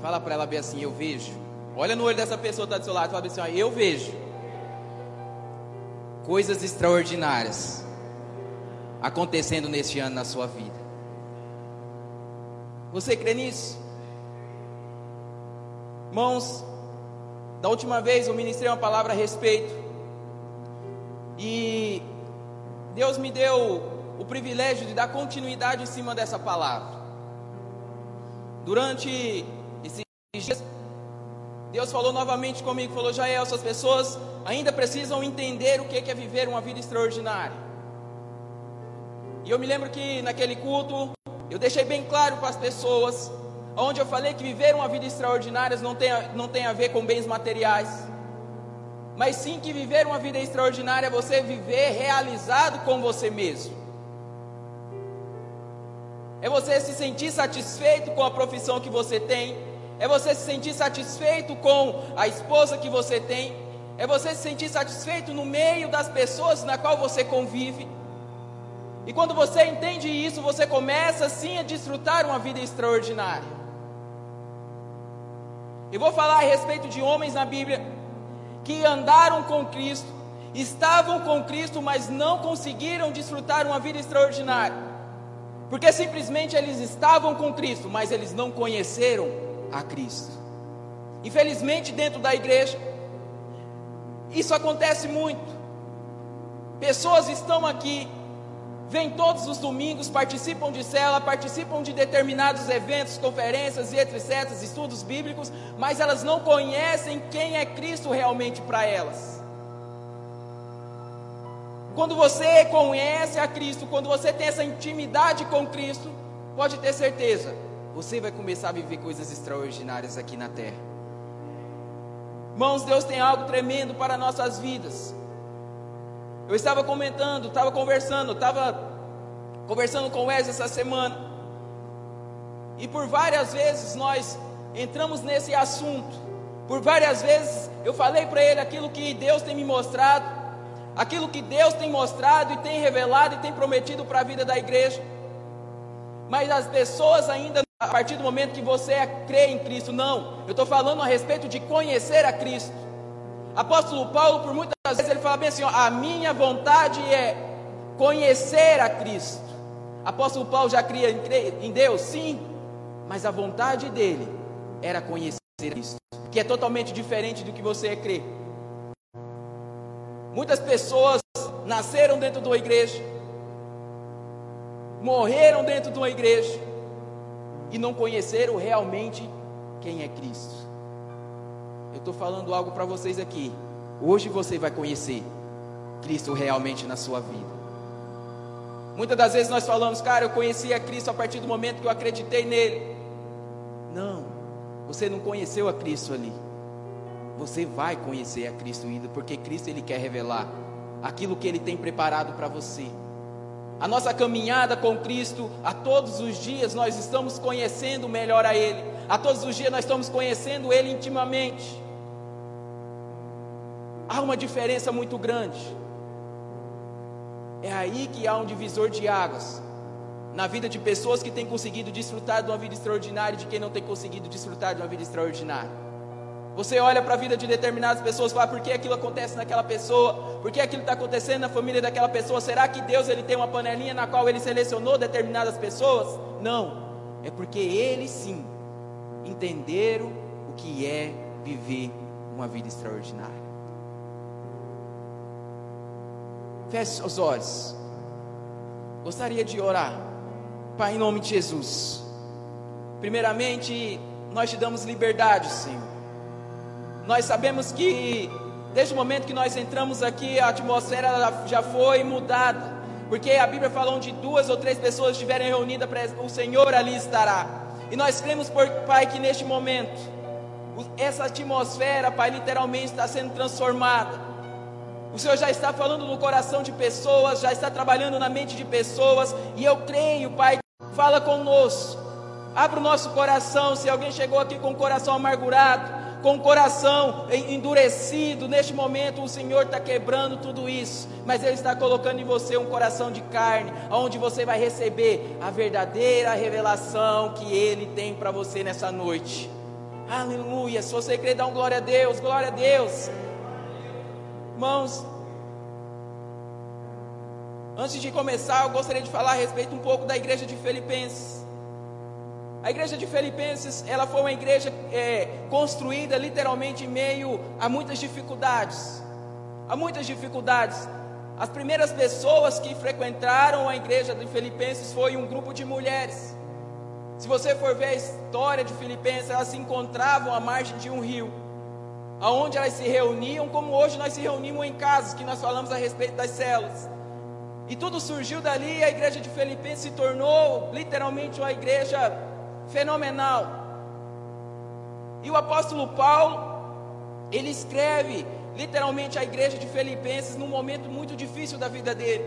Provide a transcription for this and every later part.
Fala para ela bem assim, eu vejo. Olha no olho dessa pessoa que está do seu lado e fala assim, ó, eu vejo coisas extraordinárias acontecendo neste ano na sua vida. Você crê nisso? Irmãos, da última vez eu ministrei uma palavra a respeito. E Deus me deu o privilégio de dar continuidade em cima dessa palavra. Durante dias, Deus falou novamente comigo, falou, Jael, essas pessoas ainda precisam entender o que é viver uma vida extraordinária. E eu me lembro que naquele culto, eu deixei bem claro para as pessoas, onde eu falei que viver uma vida extraordinária não tem, não tem a ver com bens materiais, mas sim que viver uma vida extraordinária é você viver realizado com você mesmo. É você se sentir satisfeito com a profissão que você tem, é você se sentir satisfeito com a esposa que você tem, é você se sentir satisfeito no meio das pessoas na qual você convive. E quando você entende isso, você começa sim a desfrutar uma vida extraordinária. Eu vou falar a respeito de homens na Bíblia que andaram com Cristo, estavam com Cristo, mas não conseguiram desfrutar uma vida extraordinária, porque simplesmente eles estavam com Cristo, mas eles não conheceram a Cristo. Infelizmente, dentro da igreja, isso acontece muito. Pessoas estão aqui vêm todos os domingos, participam de cela, participam de determinados eventos, conferências e etc., estudos bíblicos, mas elas não conhecem quem é Cristo realmente para elas. Quando você conhece a Cristo, quando você tem essa intimidade com Cristo, pode ter certeza, você vai começar a viver coisas extraordinárias aqui na terra. Irmãos, Deus tem algo tremendo para nossas vidas. Eu estava comentando, estava conversando, estava conversando com o Wes essa semana. E por várias vezes nós entramos nesse assunto. Por várias vezes eu falei para ele aquilo que Deus tem me mostrado, aquilo que Deus tem mostrado e tem revelado e tem prometido para a vida da igreja. Mas as pessoas ainda, a partir do momento que você crê em Cristo, não. Eu estou falando a respeito de conhecer a Cristo. Apóstolo Paulo, por muitas vezes, ele fala bem assim: ó, a minha vontade é conhecer a Cristo. Apóstolo Paulo já cria em Deus? Sim, mas a vontade dele era conhecer a Cristo, que é totalmente diferente do que você crê. Muitas pessoas nasceram dentro de uma igreja, morreram dentro de uma igreja e não conheceram realmente quem é Cristo. Eu estou falando algo para vocês aqui. Hoje você vai conhecer Cristo realmente na sua vida. Muitas das vezes nós falamos, cara, eu conheci a Cristo a partir do momento que eu acreditei nele. Não, você não conheceu a Cristo ali. Você vai conhecer a Cristo ainda, porque Cristo ele quer revelar aquilo que ele tem preparado para você. A nossa caminhada com Cristo, a todos os dias nós estamos conhecendo melhor a Ele, a todos os dias nós estamos conhecendo Ele intimamente. Há uma diferença muito grande. É aí que há um divisor de águas na vida de pessoas que têm conseguido desfrutar de uma vida extraordinária e de quem não tem conseguido desfrutar de uma vida extraordinária. Você olha para a vida de determinadas pessoas e fala, por que aquilo acontece naquela pessoa? Por que aquilo está acontecendo na família daquela pessoa? Será que Deus ele tem uma panelinha na qual ele selecionou determinadas pessoas? Não. É porque eles sim entenderam o que é viver uma vida extraordinária. Feche seus olhos. Gostaria de orar. Pai, em nome de Jesus. Primeiramente, nós te damos liberdade, Senhor nós sabemos que desde o momento que nós entramos aqui, a atmosfera já foi mudada, porque a Bíblia fala onde duas ou três pessoas estiverem reunidas, o Senhor ali estará. E nós cremos, Pai, que neste momento, essa atmosfera, Pai, literalmente está sendo transformada. O Senhor já está falando no coração de pessoas, já está trabalhando na mente de pessoas, e eu creio, Pai, fala conosco. Abra o nosso coração. Se alguém chegou aqui com o coração amargurado, com o coração endurecido, neste momento o Senhor está quebrando tudo isso, mas Ele está colocando em você um coração de carne, onde você vai receber a verdadeira revelação que Ele tem para você nessa noite. Aleluia. Se você crê, dá um glória a Deus, glória a Deus. Irmãos, antes de começar, eu gostaria de falar a respeito um pouco da igreja de Filipenses. A igreja de Filipenses, ela foi uma igreja é, construída literalmente em meio a muitas dificuldades. Há muitas dificuldades. As primeiras pessoas que frequentaram a igreja de Filipenses foi um grupo de mulheres. Se você for ver a história de Filipenses, elas se encontravam à margem de um rio, aonde elas se reuniam, como hoje nós se reunimos em casas, que nós falamos a respeito das células. E tudo surgiu dali, a igreja de Filipenses se tornou literalmente uma igreja fenomenal. E o apóstolo Paulo, ele escreve literalmente a igreja de Filipenses num momento muito difícil da vida dele,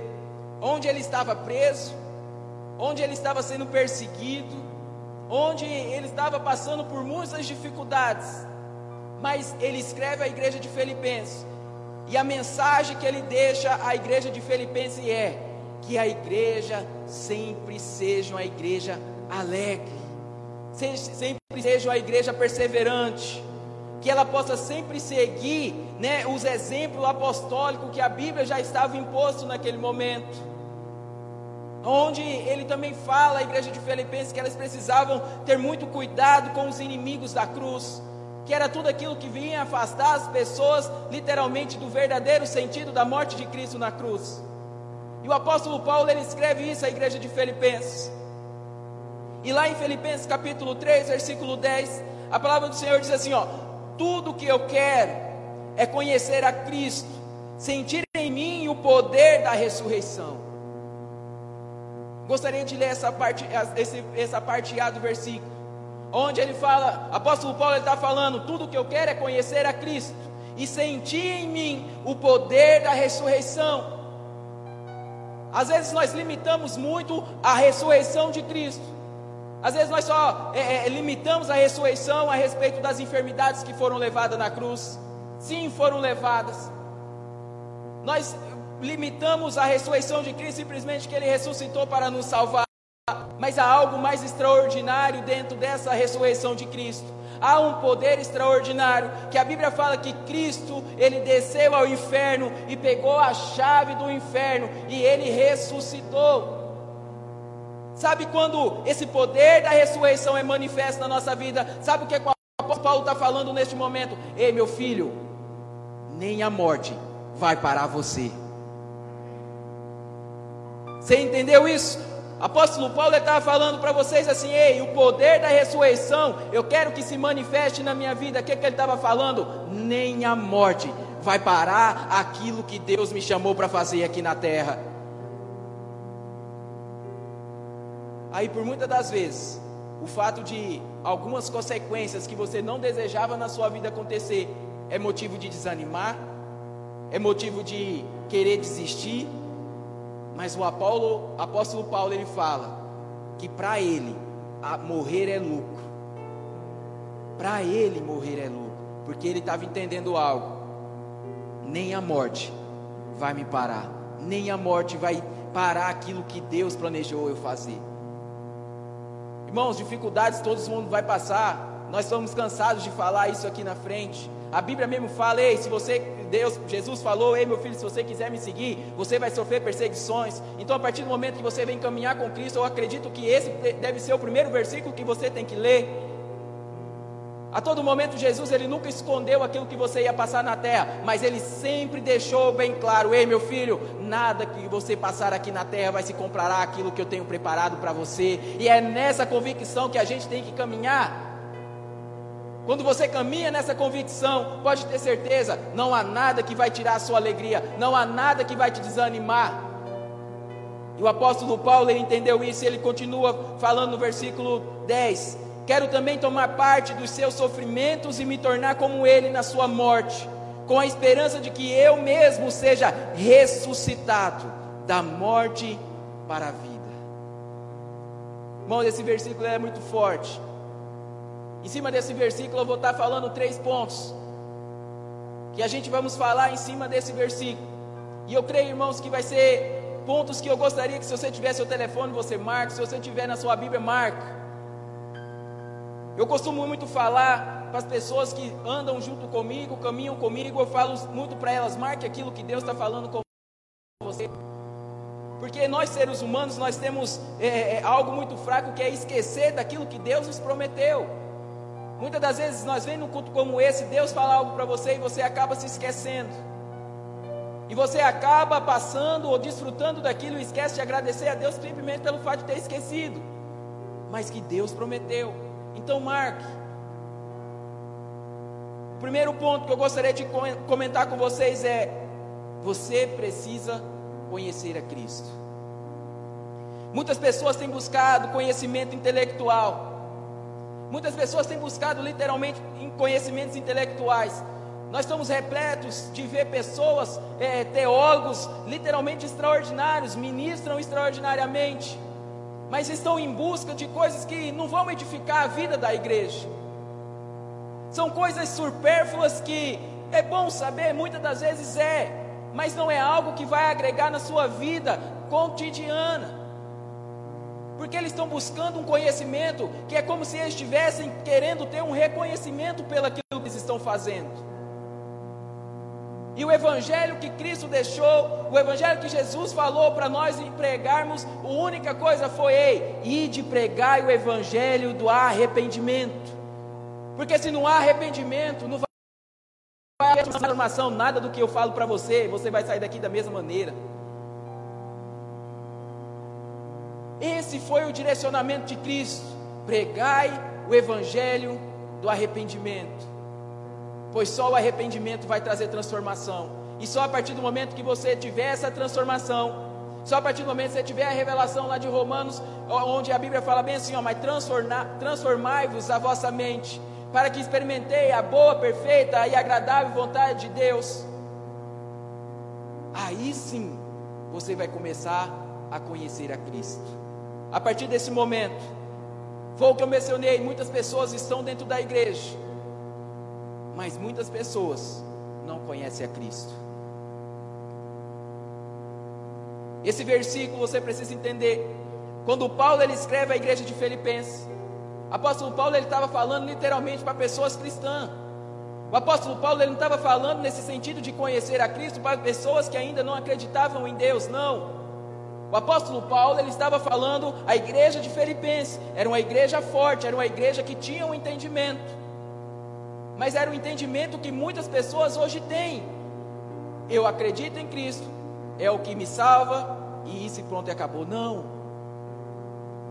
onde ele estava preso, onde ele estava sendo perseguido, onde ele estava passando por muitas dificuldades, mas ele escreve à igreja de Filipenses, e a mensagem que ele deixa à igreja de Filipenses é que a igreja sempre seja uma igreja alegre, sempre seja uma igreja perseverante, que ela possa sempre seguir né, os exemplos apostólicos que a Bíblia já estava imposto naquele momento onde ele também fala à igreja de Filipenses que elas precisavam ter muito cuidado com os inimigos da cruz, que era tudo aquilo que vinha afastar as pessoas, literalmente, do verdadeiro sentido da morte de Cristo na cruz. E o apóstolo Paulo ele escreve isso à igreja de Filipenses. E lá em Filipenses capítulo 3, versículo 10, a palavra do Senhor diz assim: ó, tudo que eu quero é conhecer a Cristo, sentir em mim o poder da ressurreição Gostaria de ler essa parte, esse, essa parte A do versículo, onde ele fala, apóstolo Paulo está falando, tudo que eu quero é conhecer a Cristo e sentir em mim o poder da ressurreição. Às vezes nós limitamos muito a ressurreição de Cristo. Às vezes nós só é, é, limitamos a ressurreição a respeito das enfermidades que foram levadas na cruz. Sim, foram levadas. Nós limitamos a ressurreição de Cristo simplesmente que ele ressuscitou para nos salvar. Mas há algo mais extraordinário dentro dessa ressurreição de Cristo. Há um poder extraordinário que a Bíblia fala que Cristo, ele desceu ao inferno e pegou a chave do inferno e ele ressuscitou. Sabe quando esse poder da ressurreição é manifesto na nossa vida? Sabe o que, é que o apóstolo Paulo está falando neste momento? Ei, meu filho, nem a morte vai parar você. Você entendeu isso? Apóstolo Paulo estava falando para vocês assim: ei, o poder da ressurreição, eu quero que se manifeste na minha vida. O que, que ele estava falando? Nem a morte vai parar aquilo que Deus me chamou para fazer aqui na terra. Aí, por muitas das vezes, o fato de algumas consequências que você não desejava na sua vida acontecer é motivo de desanimar, é motivo de querer desistir mas o Apolo, apóstolo Paulo ele fala que para ele morrer é lucro. Para ele morrer é lucro, porque ele estava entendendo algo. Nem a morte vai me parar, nem a morte vai parar aquilo que Deus planejou eu fazer. Irmãos, dificuldades todo mundo vai passar. Nós estamos cansados de falar isso aqui na frente. A Bíblia mesmo fala, ei, se você, Deus, Jesus falou, ei meu filho, se você quiser me seguir, você vai sofrer perseguições. Então, a partir do momento que você vem caminhar com Cristo, eu acredito que esse deve ser o primeiro versículo que você tem que ler. A todo momento, Jesus ele nunca escondeu aquilo que você ia passar na terra, mas ele sempre deixou bem claro: ei, meu filho, nada que você passar aqui na terra vai se comparar àquilo que eu tenho preparado para você. E é nessa convicção que a gente tem que caminhar. Quando você caminha nessa convicção, pode ter certeza, não há nada que vai tirar a sua alegria, não há nada que vai te desanimar. E o apóstolo Paulo ele entendeu isso e ele continua falando no versículo 10: Quero também tomar parte dos seus sofrimentos e me tornar como ele na sua morte, com a esperança de que eu mesmo seja ressuscitado da morte para a vida. Irmão, esse versículo é muito forte. Em cima desse versículo eu vou estar falando três pontos. Que a gente vamos falar em cima desse versículo. E eu creio, irmãos, que vai ser pontos que eu gostaria que se você tiver seu telefone, você marque. Se você tiver na sua Bíblia, marque. Eu costumo muito falar para as pessoas que andam junto comigo, caminham comigo, eu falo muito para elas: marque aquilo que Deus está falando com você. Porque nós seres humanos, nós temos é, é, algo muito fraco que é esquecer daquilo que Deus nos prometeu. Muitas das vezes nós vemos num culto como esse, Deus fala algo para você e você acaba se esquecendo. E você acaba passando ou desfrutando daquilo e esquece de agradecer a Deus simplesmente pelo fato de ter esquecido. Mas que Deus prometeu. Então marque. O primeiro ponto que eu gostaria de comentar com vocês é: você precisa conhecer a Cristo. Muitas pessoas têm buscado conhecimento intelectual. Muitas pessoas têm buscado literalmente conhecimentos intelectuais. Nós estamos repletos de ver pessoas, é, teólogos, literalmente extraordinários, ministram extraordinariamente, mas estão em busca de coisas que não vão edificar a vida da igreja. São coisas supérfluas que é bom saber, muitas das vezes é, mas não é algo que vai agregar na sua vida cotidiana porque eles estão buscando um conhecimento que é como se eles estivessem querendo ter um reconhecimento pelo que eles estão fazendo. E o evangelho que Cristo deixou, o evangelho que Jesus falou para nós pregarmos, a única coisa foi: ei, ir de pregar o evangelho do arrependimento. Porque se não há arrependimento, não vai haver transformação, nada do que eu falo para você, você vai sair daqui da mesma maneira. Esse foi o direcionamento de Cristo: pregai o evangelho do arrependimento. Pois só o arrependimento vai trazer transformação. E só a partir do momento que você tiver essa transformação, só a partir do momento que você tiver a revelação lá de Romanos, onde a Bíblia fala bem assim, ó, mas transformai-vos a vossa mente, para que experimentei a boa, perfeita e agradável vontade de Deus. Aí sim, você vai começar a conhecer a Cristo a partir desse momento. Foi o que eu mencionei: muitas pessoas estão dentro da igreja, mas muitas pessoas não conhecem a Cristo. Esse versículo você precisa entender. Quando Paulo ele escreve a igreja de Filipenses, apóstolo Paulo ele estava falando literalmente para pessoas cristãs. O apóstolo Paulo ele não estava falando nesse sentido de conhecer a Cristo para pessoas que ainda não acreditavam em Deus, não. O apóstolo Paulo ele estava falando a igreja de Filipenses, era uma igreja forte, era uma igreja que tinha um entendimento. Mas era um entendimento que muitas pessoas hoje têm. Eu acredito em Cristo, é o que me salva e isso pronto e acabou. Não.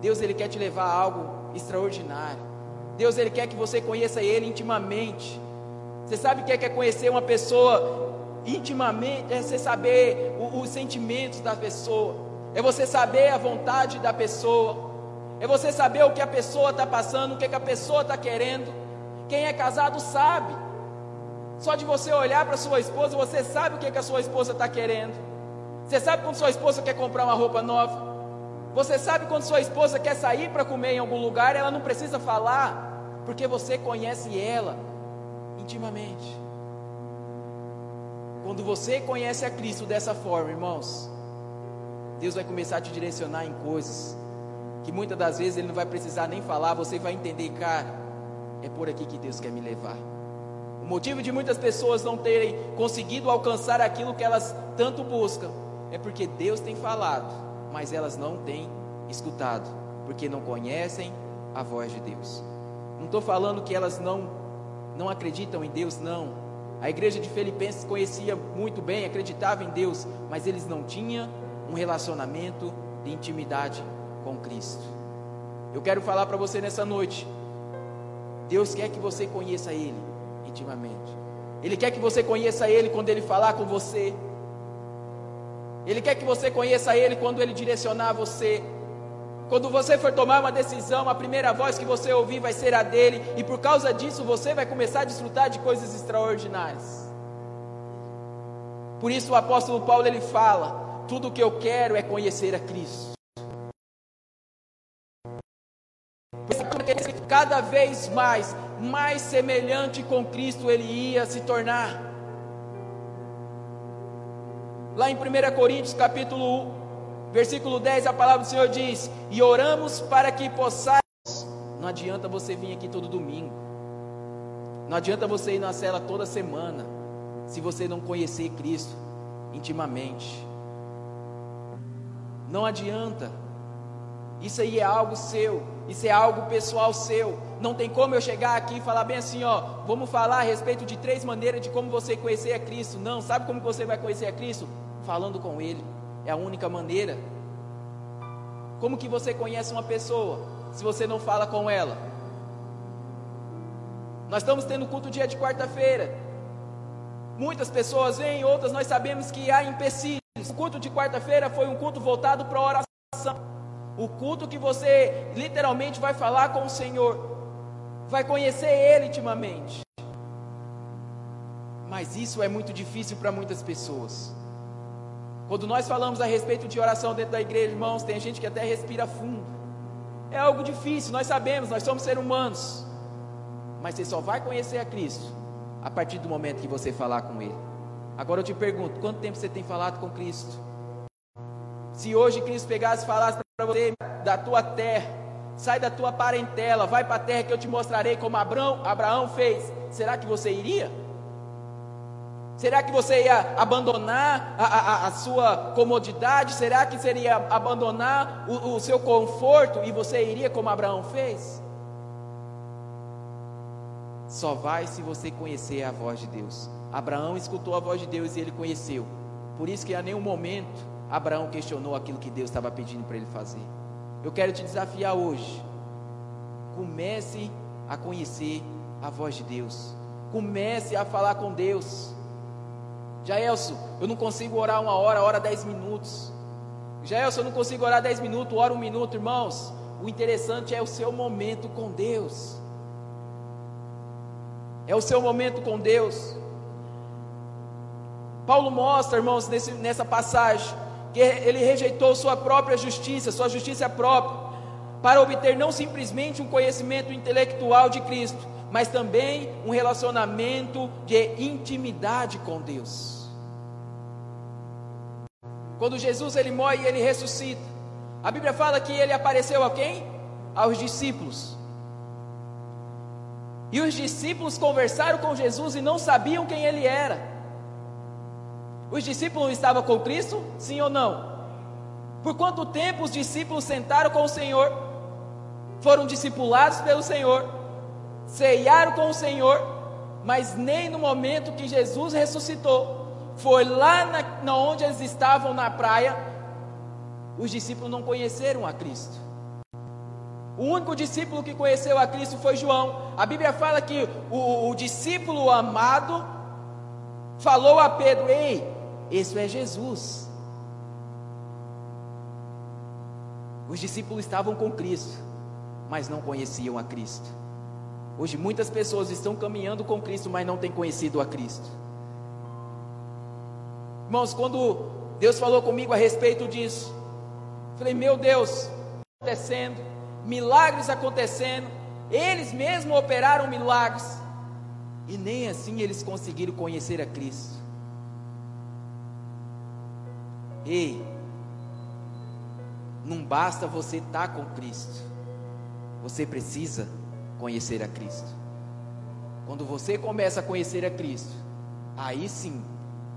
Deus ele quer te levar a algo extraordinário. Deus ele quer que você conheça ele intimamente. Você sabe o que é, é conhecer uma pessoa intimamente? É você saber os sentimentos da pessoa é você saber a vontade da pessoa, é você saber o que a pessoa está passando, o que, que a pessoa está querendo. Quem é casado sabe. Só de você olhar para sua esposa, você sabe o que, que a sua esposa está querendo. Você sabe quando sua esposa quer comprar uma roupa nova. Você sabe quando sua esposa quer sair para comer em algum lugar, ela não precisa falar, porque você conhece ela intimamente. Quando você conhece a Cristo dessa forma, irmãos, Deus vai começar a te direcionar em coisas que muitas das vezes Ele não vai precisar nem falar, você vai entender, cara, é por aqui que Deus quer me levar. O motivo de muitas pessoas não terem conseguido alcançar aquilo que elas tanto buscam é porque Deus tem falado, mas elas não têm escutado, porque não conhecem a voz de Deus. Não estou falando que elas não, não acreditam em Deus, não. A igreja de Filipenses conhecia muito bem, acreditava em Deus, mas eles não tinham um relacionamento de intimidade com Cristo. Eu quero falar para você nessa noite. Deus quer que você conheça Ele intimamente. Ele quer que você conheça Ele quando Ele falar com você. Ele quer que você conheça Ele quando Ele direcionar você. Quando você for tomar uma decisão, a primeira voz que você ouvir vai ser a dele, e por causa disso você vai começar a desfrutar de coisas extraordinárias. Por isso o apóstolo Paulo ele fala: tudo que eu quero é conhecer a Cristo. Cada vez mais, mais semelhante com Cristo ele ia se tornar. Lá em 1 Coríntios capítulo 1, versículo 10, a palavra do Senhor diz: E oramos para que possais. Não adianta você vir aqui todo domingo. Não adianta você ir na cela toda semana se você não conhecer Cristo intimamente. Não adianta. Isso aí é algo seu, isso é algo pessoal seu. Não tem como eu chegar aqui e falar bem assim, ó, vamos falar a respeito de três maneiras de como você conhecer a Cristo. Não, sabe como você vai conhecer a Cristo? Falando com Ele. É a única maneira. Como que você conhece uma pessoa se você não fala com ela? Nós estamos tendo culto dia de quarta-feira. Muitas pessoas vêm, outras nós sabemos que há empecilhos. O culto de quarta-feira foi um culto voltado para a oração. O culto que você literalmente vai falar com o Senhor, vai conhecer Ele intimamente. Mas isso é muito difícil para muitas pessoas. Quando nós falamos a respeito de oração dentro da igreja, irmãos, tem gente que até respira fundo. É algo difícil, nós sabemos, nós somos seres humanos. Mas você só vai conhecer a Cristo a partir do momento que você falar com Ele. Agora eu te pergunto: quanto tempo você tem falado com Cristo? Se hoje Cristo pegasse e falasse para você da tua terra, sai da tua parentela, vai para a terra que eu te mostrarei como Abraão, Abraão fez, será que você iria? Será que você ia abandonar a, a, a sua comodidade? Será que seria abandonar o, o seu conforto e você iria como Abraão fez? Só vai se você conhecer a voz de Deus. Abraão escutou a voz de Deus e ele conheceu. Por isso que a nenhum momento Abraão questionou aquilo que Deus estava pedindo para ele fazer. Eu quero te desafiar hoje. Comece a conhecer a voz de Deus. Comece a falar com Deus. Jaelson, eu não consigo orar uma hora, ora dez minutos. Jaelson, eu não consigo orar dez minutos, ora um minuto, irmãos. O interessante é o seu momento com Deus. É o seu momento com Deus. Paulo mostra, irmãos, nesse, nessa passagem, que ele rejeitou sua própria justiça, sua justiça própria, para obter não simplesmente um conhecimento intelectual de Cristo, mas também um relacionamento de intimidade com Deus. Quando Jesus ele morre e ele ressuscita, a Bíblia fala que ele apareceu a quem? Aos discípulos. E os discípulos conversaram com Jesus e não sabiam quem ele era. Os discípulos estavam com Cristo? Sim ou não? Por quanto tempo os discípulos sentaram com o Senhor? Foram discipulados pelo Senhor? ceiaram com o Senhor, mas nem no momento que Jesus ressuscitou, foi lá na, na onde eles estavam na praia, os discípulos não conheceram a Cristo. O único discípulo que conheceu a Cristo foi João. A Bíblia fala que o, o discípulo amado falou a Pedro: Ei, esse é Jesus. Os discípulos estavam com Cristo, mas não conheciam a Cristo. Hoje muitas pessoas estão caminhando com Cristo, mas não têm conhecido a Cristo. Irmãos, quando Deus falou comigo a respeito disso, falei: Meu Deus, acontecendo, milagres acontecendo, eles mesmos operaram milagres, e nem assim eles conseguiram conhecer a Cristo. Ei, não basta você estar com Cristo, você precisa conhecer a Cristo. Quando você começa a conhecer a Cristo, aí sim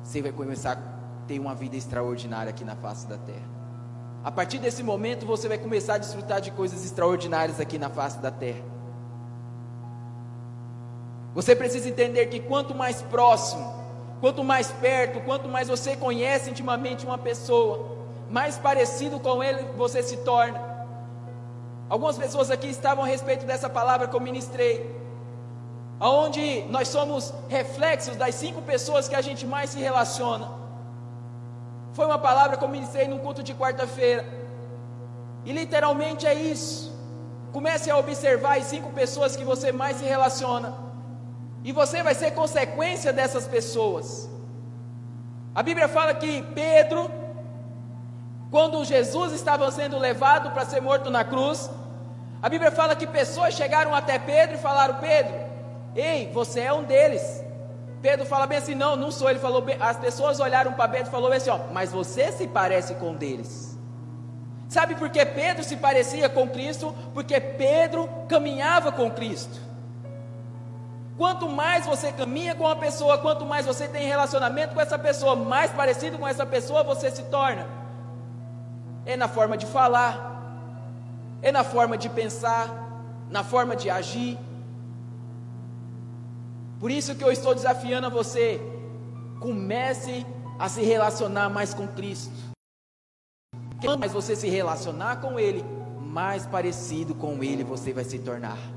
você vai começar a ter uma vida extraordinária aqui na face da terra. A partir desse momento você vai começar a desfrutar de coisas extraordinárias aqui na face da terra. Você precisa entender que quanto mais próximo, quanto mais perto, quanto mais você conhece intimamente uma pessoa, mais parecido com ele você se torna. Algumas pessoas aqui estavam a respeito dessa palavra que eu ministrei, aonde nós somos reflexos das cinco pessoas que a gente mais se relaciona. Foi uma palavra que eu ministrei no culto de quarta-feira, e literalmente é isso. Comece a observar as cinco pessoas que você mais se relaciona, e você vai ser consequência dessas pessoas. A Bíblia fala que Pedro quando Jesus estava sendo levado para ser morto na cruz, a Bíblia fala que pessoas chegaram até Pedro e falaram: Pedro, ei, você é um deles. Pedro fala bem assim: não, não sou. Ele falou, bem, as pessoas olharam para Pedro e falou assim: ó, mas você se parece com um deles. Sabe por que Pedro se parecia com Cristo? Porque Pedro caminhava com Cristo. Quanto mais você caminha com a pessoa, quanto mais você tem relacionamento com essa pessoa, mais parecido com essa pessoa você se torna. É na forma de falar, é na forma de pensar, na forma de agir. Por isso que eu estou desafiando a você, comece a se relacionar mais com Cristo. Quanto mais você se relacionar com Ele, mais parecido com Ele você vai se tornar.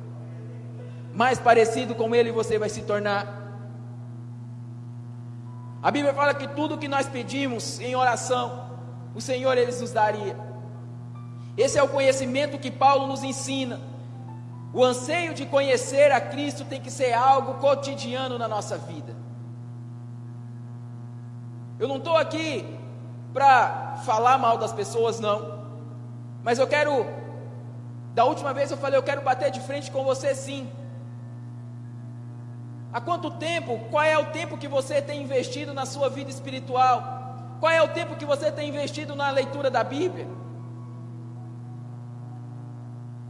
Mais parecido com Ele você vai se tornar. A Bíblia fala que tudo que nós pedimos em oração, o Senhor Ele nos daria. Esse é o conhecimento que Paulo nos ensina. O anseio de conhecer a Cristo tem que ser algo cotidiano na nossa vida. Eu não estou aqui para falar mal das pessoas, não. Mas eu quero, da última vez eu falei, eu quero bater de frente com você sim. Há quanto tempo, qual é o tempo que você tem investido na sua vida espiritual? Qual é o tempo que você tem investido na leitura da Bíblia?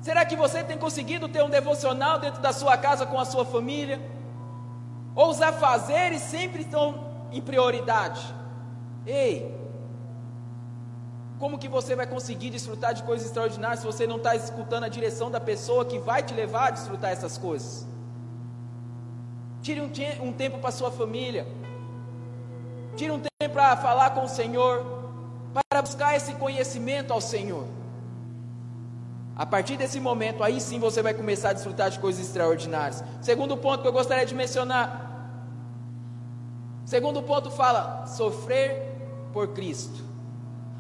Será que você tem conseguido ter um devocional dentro da sua casa com a sua família? Ou os afazeres sempre estão em prioridade? Ei, como que você vai conseguir desfrutar de coisas extraordinárias se você não está escutando a direção da pessoa que vai te levar a desfrutar essas coisas? Tire um, um tempo para sua família. Tire um tempo para falar com o Senhor, para buscar esse conhecimento ao Senhor. A partir desse momento, aí sim você vai começar a desfrutar de coisas extraordinárias. Segundo ponto que eu gostaria de mencionar. Segundo ponto fala sofrer por Cristo.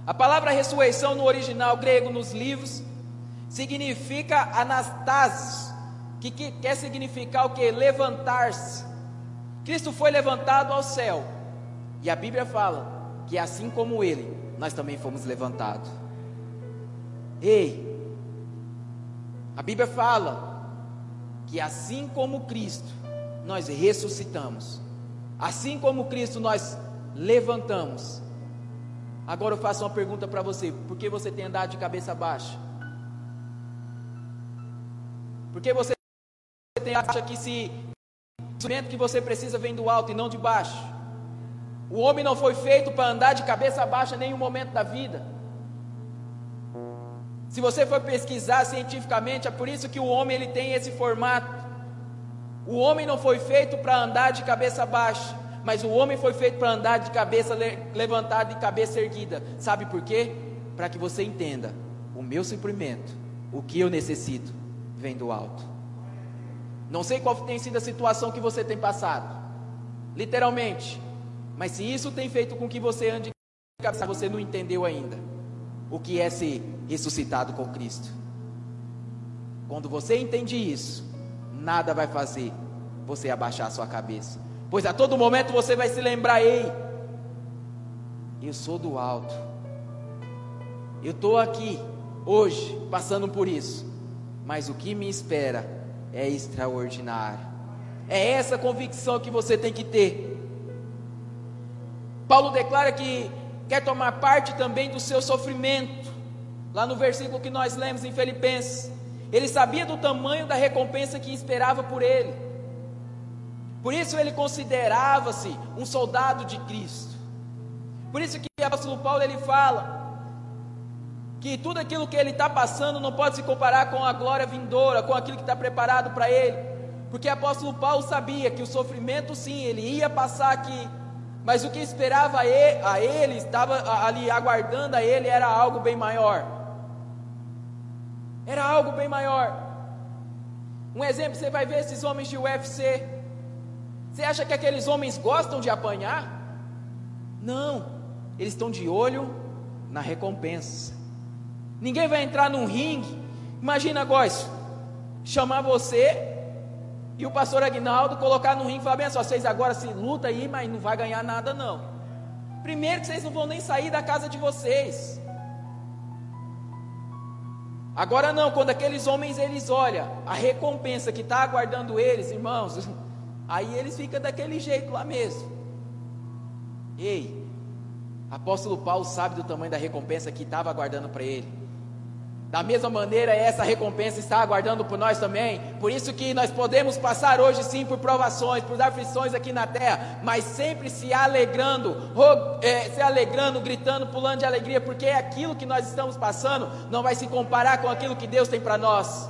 A palavra ressurreição no original grego nos livros significa anastasis, que, que quer significar o que? Levantar-se. Cristo foi levantado ao céu. E a Bíblia fala que assim como ele, nós também fomos levantados. Ei, a Bíblia fala que assim como Cristo, nós ressuscitamos. Assim como Cristo, nós levantamos. Agora eu faço uma pergunta para você: por que você tem andado de cabeça baixa? Por que você tem acha que se o instrumento que você precisa vem do alto e não de baixo? O homem não foi feito para andar de cabeça baixa em nenhum momento da vida. Se você for pesquisar cientificamente, é por isso que o homem ele tem esse formato. O homem não foi feito para andar de cabeça baixa. Mas o homem foi feito para andar de cabeça levantada e cabeça erguida. Sabe por quê? Para que você entenda: o meu suprimento, o que eu necessito, vem do alto. Não sei qual tem sido a situação que você tem passado, literalmente. Mas se isso tem feito com que você ande de cabeça, você não entendeu ainda o que é ser ressuscitado com Cristo. Quando você entende isso, nada vai fazer você abaixar a sua cabeça. Pois a todo momento você vai se lembrar: ei, eu sou do alto, eu estou aqui hoje passando por isso, mas o que me espera é extraordinário. É essa convicção que você tem que ter. Paulo declara que quer tomar parte também do seu sofrimento. Lá no versículo que nós lemos em Filipenses, ele sabia do tamanho da recompensa que esperava por ele. Por isso ele considerava-se um soldado de Cristo. Por isso que o apóstolo Paulo ele fala que tudo aquilo que ele está passando não pode se comparar com a glória vindoura, com aquilo que está preparado para ele. Porque o apóstolo Paulo sabia que o sofrimento sim, ele ia passar aqui, mas o que esperava a ele, estava ali aguardando a ele, era algo bem maior. Era algo bem maior. Um exemplo, você vai ver esses homens de UFC, você acha que aqueles homens gostam de apanhar? Não, eles estão de olho na recompensa. Ninguém vai entrar num ringue. Imagina, Góis, chamar você e o pastor Agnaldo colocar no ringue e falar: bem só, vocês agora se luta aí, mas não vai ganhar nada, não. Primeiro que vocês não vão nem sair da casa de vocês. Agora não, quando aqueles homens eles olham a recompensa que está aguardando eles, irmãos, Aí eles ficam daquele jeito lá mesmo. Ei, apóstolo Paulo sabe do tamanho da recompensa que estava aguardando para ele. Da mesma maneira, essa recompensa está aguardando por nós também. Por isso que nós podemos passar hoje sim por provações, por aflições aqui na terra, mas sempre se alegrando, é, se alegrando, gritando, pulando de alegria, porque aquilo que nós estamos passando não vai se comparar com aquilo que Deus tem para nós.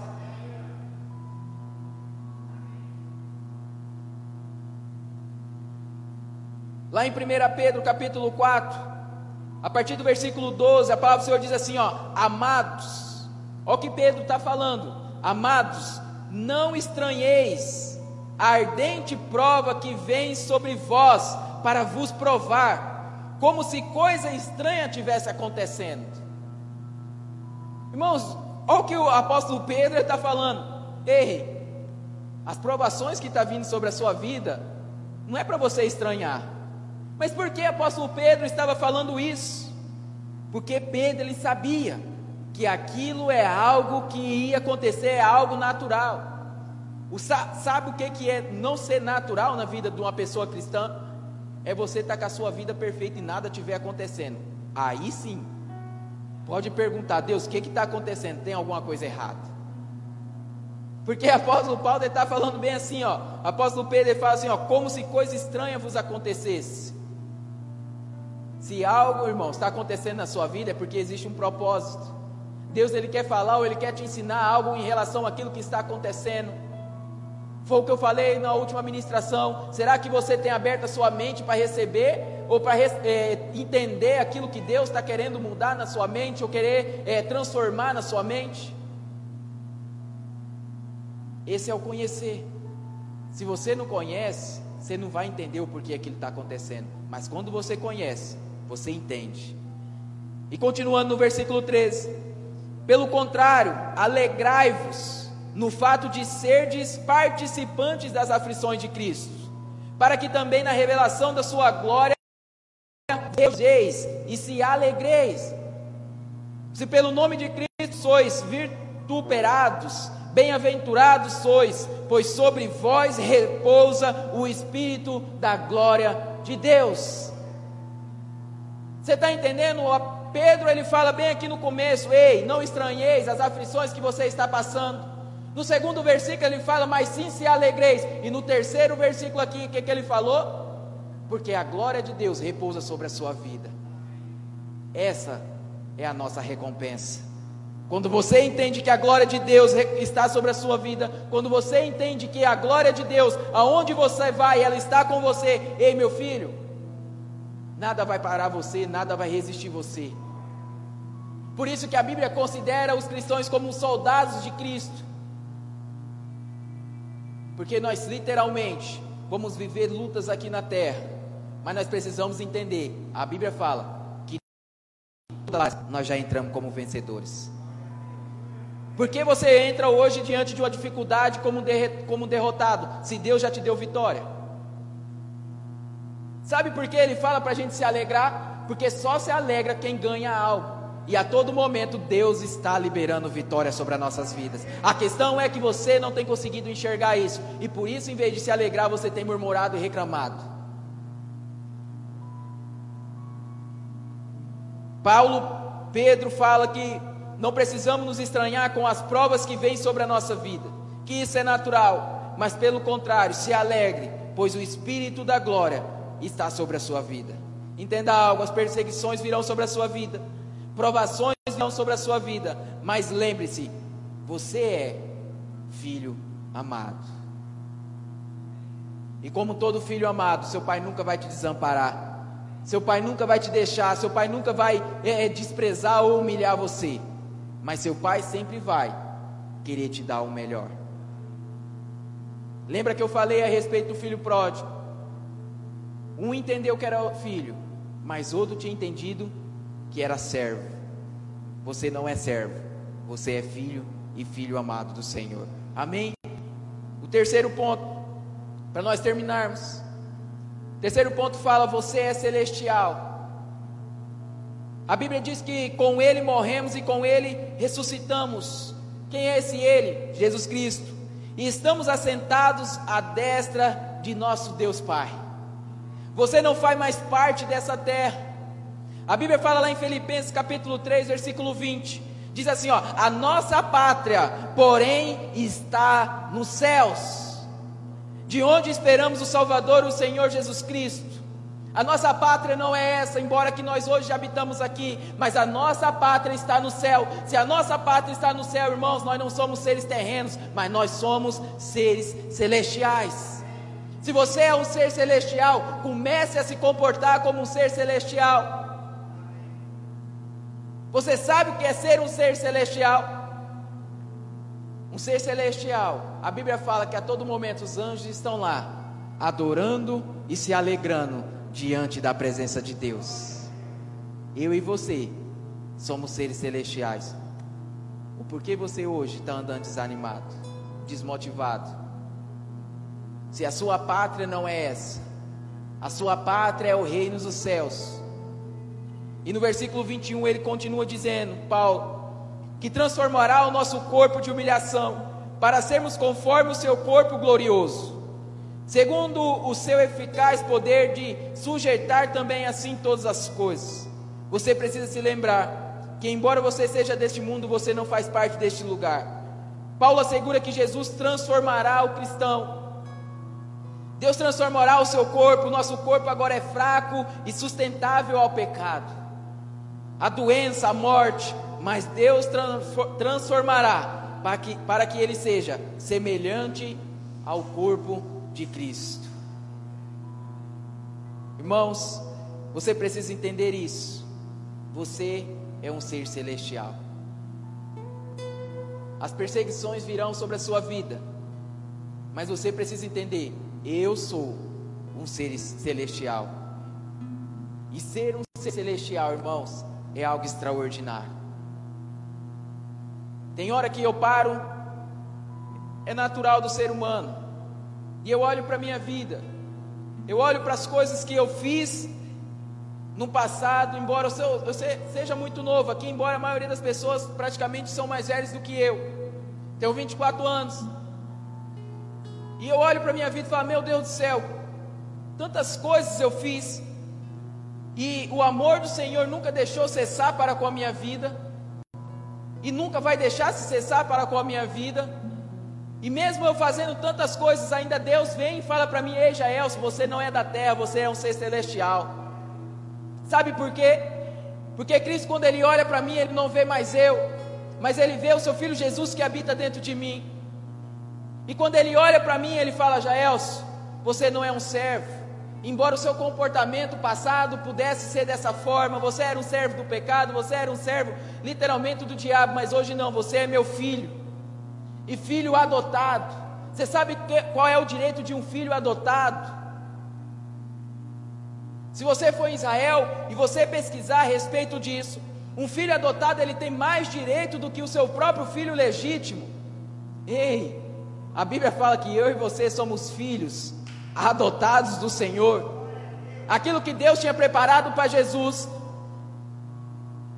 Lá em 1 Pedro capítulo 4, a partir do versículo 12, a palavra do Senhor diz assim: ó, amados, Olha o que Pedro está falando, amados, não estranheis a ardente prova que vem sobre vós para vos provar, como se coisa estranha tivesse acontecendo. Irmãos, olha o que o apóstolo Pedro está falando. Ei, as provações que estão tá vindo sobre a sua vida, não é para você estranhar. Mas por que o apóstolo Pedro estava falando isso? Porque Pedro ele sabia que aquilo é algo que ia acontecer, é algo natural. O, sabe o que, que é não ser natural na vida de uma pessoa cristã? É você estar tá com a sua vida perfeita e nada estiver acontecendo. Aí sim, pode perguntar, Deus, o que está acontecendo? Tem alguma coisa errada? Porque apóstolo Paulo está falando bem assim, ó. Apóstolo Pedro fala assim, ó, como se coisa estranha vos acontecesse. Se algo, irmão, está acontecendo na sua vida é porque existe um propósito. Deus ele quer falar ou ele quer te ensinar algo em relação àquilo que está acontecendo. Foi o que eu falei na última ministração. Será que você tem aberto a sua mente para receber ou para é, entender aquilo que Deus está querendo mudar na sua mente ou querer é, transformar na sua mente? Esse é o conhecer. Se você não conhece, você não vai entender o porquê aquilo está acontecendo. Mas quando você conhece, você entende. E continuando no versículo 13. Pelo contrário, alegrai-vos no fato de serdes participantes das aflições de Cristo, para que também na revelação da sua glória e se alegreis. Se pelo nome de Cristo sois vituperados, bem-aventurados sois, pois sobre vós repousa o Espírito da glória de Deus. Você está entendendo Pedro ele fala bem aqui no começo: Ei, não estranheis as aflições que você está passando. No segundo versículo ele fala: Mas sim se alegreis. E no terceiro versículo aqui, o que, que ele falou? Porque a glória de Deus repousa sobre a sua vida. Essa é a nossa recompensa. Quando você entende que a glória de Deus está sobre a sua vida, quando você entende que a glória de Deus, aonde você vai, ela está com você, ei meu filho, nada vai parar você, nada vai resistir você. Por isso que a Bíblia considera os cristãos como soldados de Cristo. Porque nós literalmente vamos viver lutas aqui na terra, mas nós precisamos entender. A Bíblia fala que nós já entramos como vencedores. Por que você entra hoje diante de uma dificuldade como, derrotado, se Deus já te deu vitória? Sabe por que ele fala para a gente se alegrar? Porque só se alegra quem ganha algo. E a todo momento Deus está liberando vitória sobre as nossas vidas. A questão é que você não tem conseguido enxergar isso. E por isso, em vez de se alegrar, você tem murmurado e reclamado. Paulo, Pedro fala que não precisamos nos estranhar com as provas que vêm sobre a nossa vida, que isso é natural, mas pelo contrário, se alegre, pois o Espírito da glória está sobre a sua vida. Entenda algo: as perseguições virão sobre a sua vida, provações virão sobre a sua vida, mas lembre-se, você é filho amado. E como todo filho amado, seu pai nunca vai te desamparar. Seu pai nunca vai te deixar, seu pai nunca vai é, é desprezar ou humilhar você. Mas seu pai sempre vai querer te dar o melhor. Lembra que eu falei a respeito do filho pródigo? Um entendeu que era filho, mas outro tinha entendido que era servo. Você não é servo, você é filho e filho amado do Senhor. Amém? O terceiro ponto, para nós terminarmos. O terceiro ponto fala: você é celestial. A Bíblia diz que com Ele morremos e com Ele ressuscitamos. Quem é esse Ele? Jesus Cristo. E estamos assentados à destra de nosso Deus Pai. Você não faz mais parte dessa terra. A Bíblia fala lá em Filipenses capítulo 3, versículo 20: Diz assim, ó: "A nossa pátria, porém, está nos céus, de onde esperamos o Salvador, o Senhor Jesus Cristo." A nossa pátria não é essa, embora que nós hoje habitamos aqui, mas a nossa pátria está no céu. Se a nossa pátria está no céu, irmãos, nós não somos seres terrenos, mas nós somos seres celestiais. Se você é um ser celestial, comece a se comportar como um ser celestial. Você sabe o que é ser um ser celestial? Um ser celestial, a Bíblia fala que a todo momento os anjos estão lá, adorando e se alegrando diante da presença de Deus. Eu e você somos seres celestiais. O porquê você hoje está andando desanimado, desmotivado? Se a sua pátria não é essa, a sua pátria é o reino dos céus. E no versículo 21 ele continua dizendo, Paulo, que transformará o nosso corpo de humilhação para sermos conforme o seu corpo glorioso segundo o seu eficaz poder de sujeitar também assim todas as coisas. Você precisa se lembrar que, embora você seja deste mundo, você não faz parte deste lugar. Paulo assegura que Jesus transformará o cristão. Deus transformará o seu corpo, o nosso corpo agora é fraco e sustentável ao pecado, a doença, a morte, mas Deus transformará para que, para que ele seja semelhante ao corpo de Cristo. Irmãos, você precisa entender isso. Você é um ser celestial. As perseguições virão sobre a sua vida, mas você precisa entender: eu sou um ser celestial. E ser um ser celestial, irmãos, é algo extraordinário. Tem hora que eu paro, é natural do ser humano. E eu olho para a minha vida, eu olho para as coisas que eu fiz no passado, embora eu seja muito novo aqui, embora a maioria das pessoas praticamente são mais velhas do que eu, tenho 24 anos. E eu olho para a minha vida e falo: Meu Deus do céu, tantas coisas eu fiz, e o amor do Senhor nunca deixou cessar para com a minha vida, e nunca vai deixar se cessar para com a minha vida. E mesmo eu fazendo tantas coisas, ainda Deus vem e fala para mim: Ei, Jael, você não é da terra, você é um ser celestial. Sabe por quê? Porque Cristo, quando Ele olha para mim, Ele não vê mais eu, mas Ele vê o Seu Filho Jesus que habita dentro de mim. E quando Ele olha para mim, Ele fala: Jaelso, você não é um servo. Embora o seu comportamento passado pudesse ser dessa forma, você era um servo do pecado, você era um servo literalmente do diabo, mas hoje não, você é meu filho e filho adotado. Você sabe qual é o direito de um filho adotado? Se você for em Israel e você pesquisar a respeito disso, um filho adotado ele tem mais direito do que o seu próprio filho legítimo. Ei, a Bíblia fala que eu e você somos filhos adotados do Senhor. Aquilo que Deus tinha preparado para Jesus,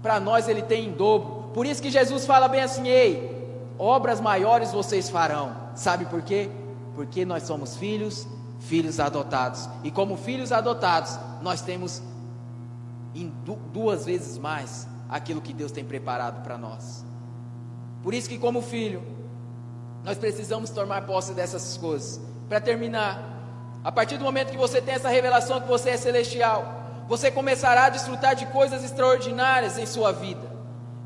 para nós ele tem em dobro. Por isso que Jesus fala bem assim: ei, obras maiores vocês farão. Sabe por quê? Porque nós somos filhos, filhos adotados. E como filhos adotados, nós temos em duas vezes mais aquilo que Deus tem preparado para nós. Por isso que como filho, nós precisamos tomar posse dessas coisas. Para terminar, a partir do momento que você tem essa revelação que você é celestial, você começará a desfrutar de coisas extraordinárias em sua vida.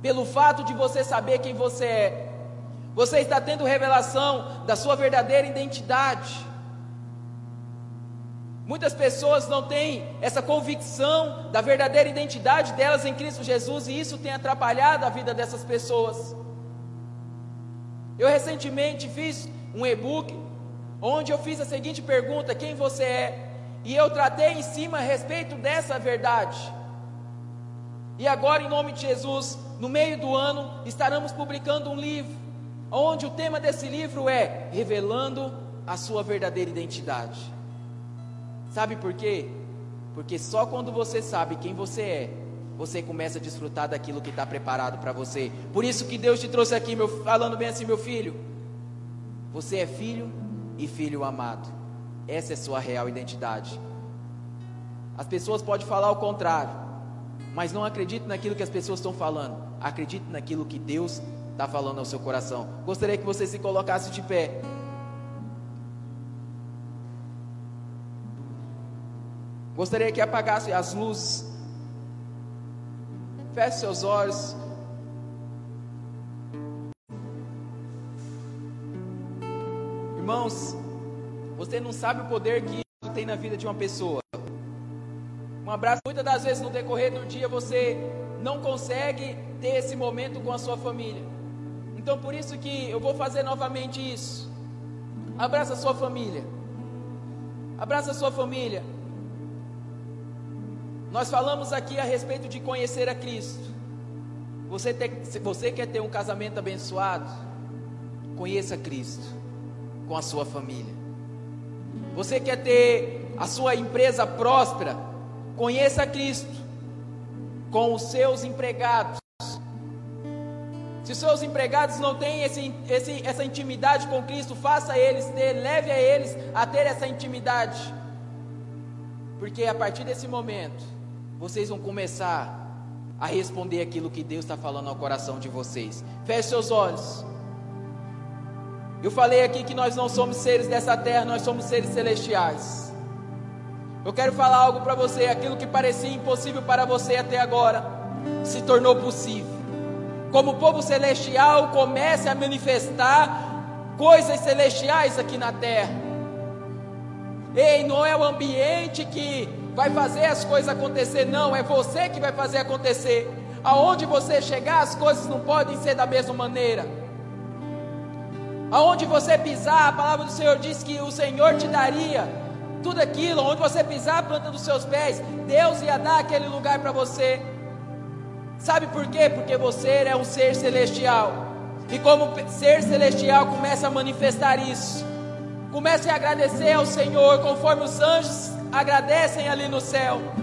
Pelo fato de você saber quem você é, você está tendo revelação da sua verdadeira identidade. Muitas pessoas não têm essa convicção da verdadeira identidade delas em Cristo Jesus e isso tem atrapalhado a vida dessas pessoas. Eu recentemente fiz um e-book onde eu fiz a seguinte pergunta: quem você é? E eu tratei em cima a respeito dessa verdade. E agora, em nome de Jesus, no meio do ano, estaremos publicando um livro onde o tema desse livro é revelando a sua verdadeira identidade. Sabe por quê? Porque só quando você sabe quem você é, você começa a desfrutar daquilo que está preparado para você. Por isso que Deus te trouxe aqui, meu, falando bem assim, meu filho. Você é filho e filho amado. Essa é sua real identidade. As pessoas podem falar o contrário, mas não acredite naquilo que as pessoas estão falando. Acredite naquilo que Deus está falando ao seu coração. Gostaria que você se colocasse de pé. Gostaria que apagasse as luzes. Feche seus olhos. Irmãos, você não sabe o poder que tem na vida de uma pessoa. Um abraço. Muitas das vezes no decorrer do dia você não consegue ter esse momento com a sua família. Então por isso que eu vou fazer novamente isso. Abraça a sua família. Abraça a sua família. Nós falamos aqui a respeito de conhecer a Cristo. Você, você quer ter um casamento abençoado? Conheça Cristo com a sua família. Você quer ter a sua empresa próspera? Conheça Cristo com os seus empregados. Se os seus empregados não têm esse, esse, essa intimidade com Cristo, faça eles ter, leve a eles a ter essa intimidade. Porque a partir desse momento, vocês vão começar a responder aquilo que Deus está falando ao coração de vocês. Feche seus olhos. Eu falei aqui que nós não somos seres dessa terra, nós somos seres celestiais. Eu quero falar algo para você, aquilo que parecia impossível para você até agora, se tornou possível. Como o povo celestial comece a manifestar coisas celestiais aqui na terra. Ei, não é o ambiente que vai fazer as coisas acontecer, não, é você que vai fazer acontecer. Aonde você chegar, as coisas não podem ser da mesma maneira. Aonde você pisar, a palavra do Senhor diz que o Senhor te daria tudo aquilo, onde você pisar a planta dos seus pés, Deus ia dar aquele lugar para você. Sabe por quê? Porque você é um ser celestial. E como ser celestial, começa a manifestar isso. Comece a agradecer ao Senhor, conforme os anjos agradecem ali no céu.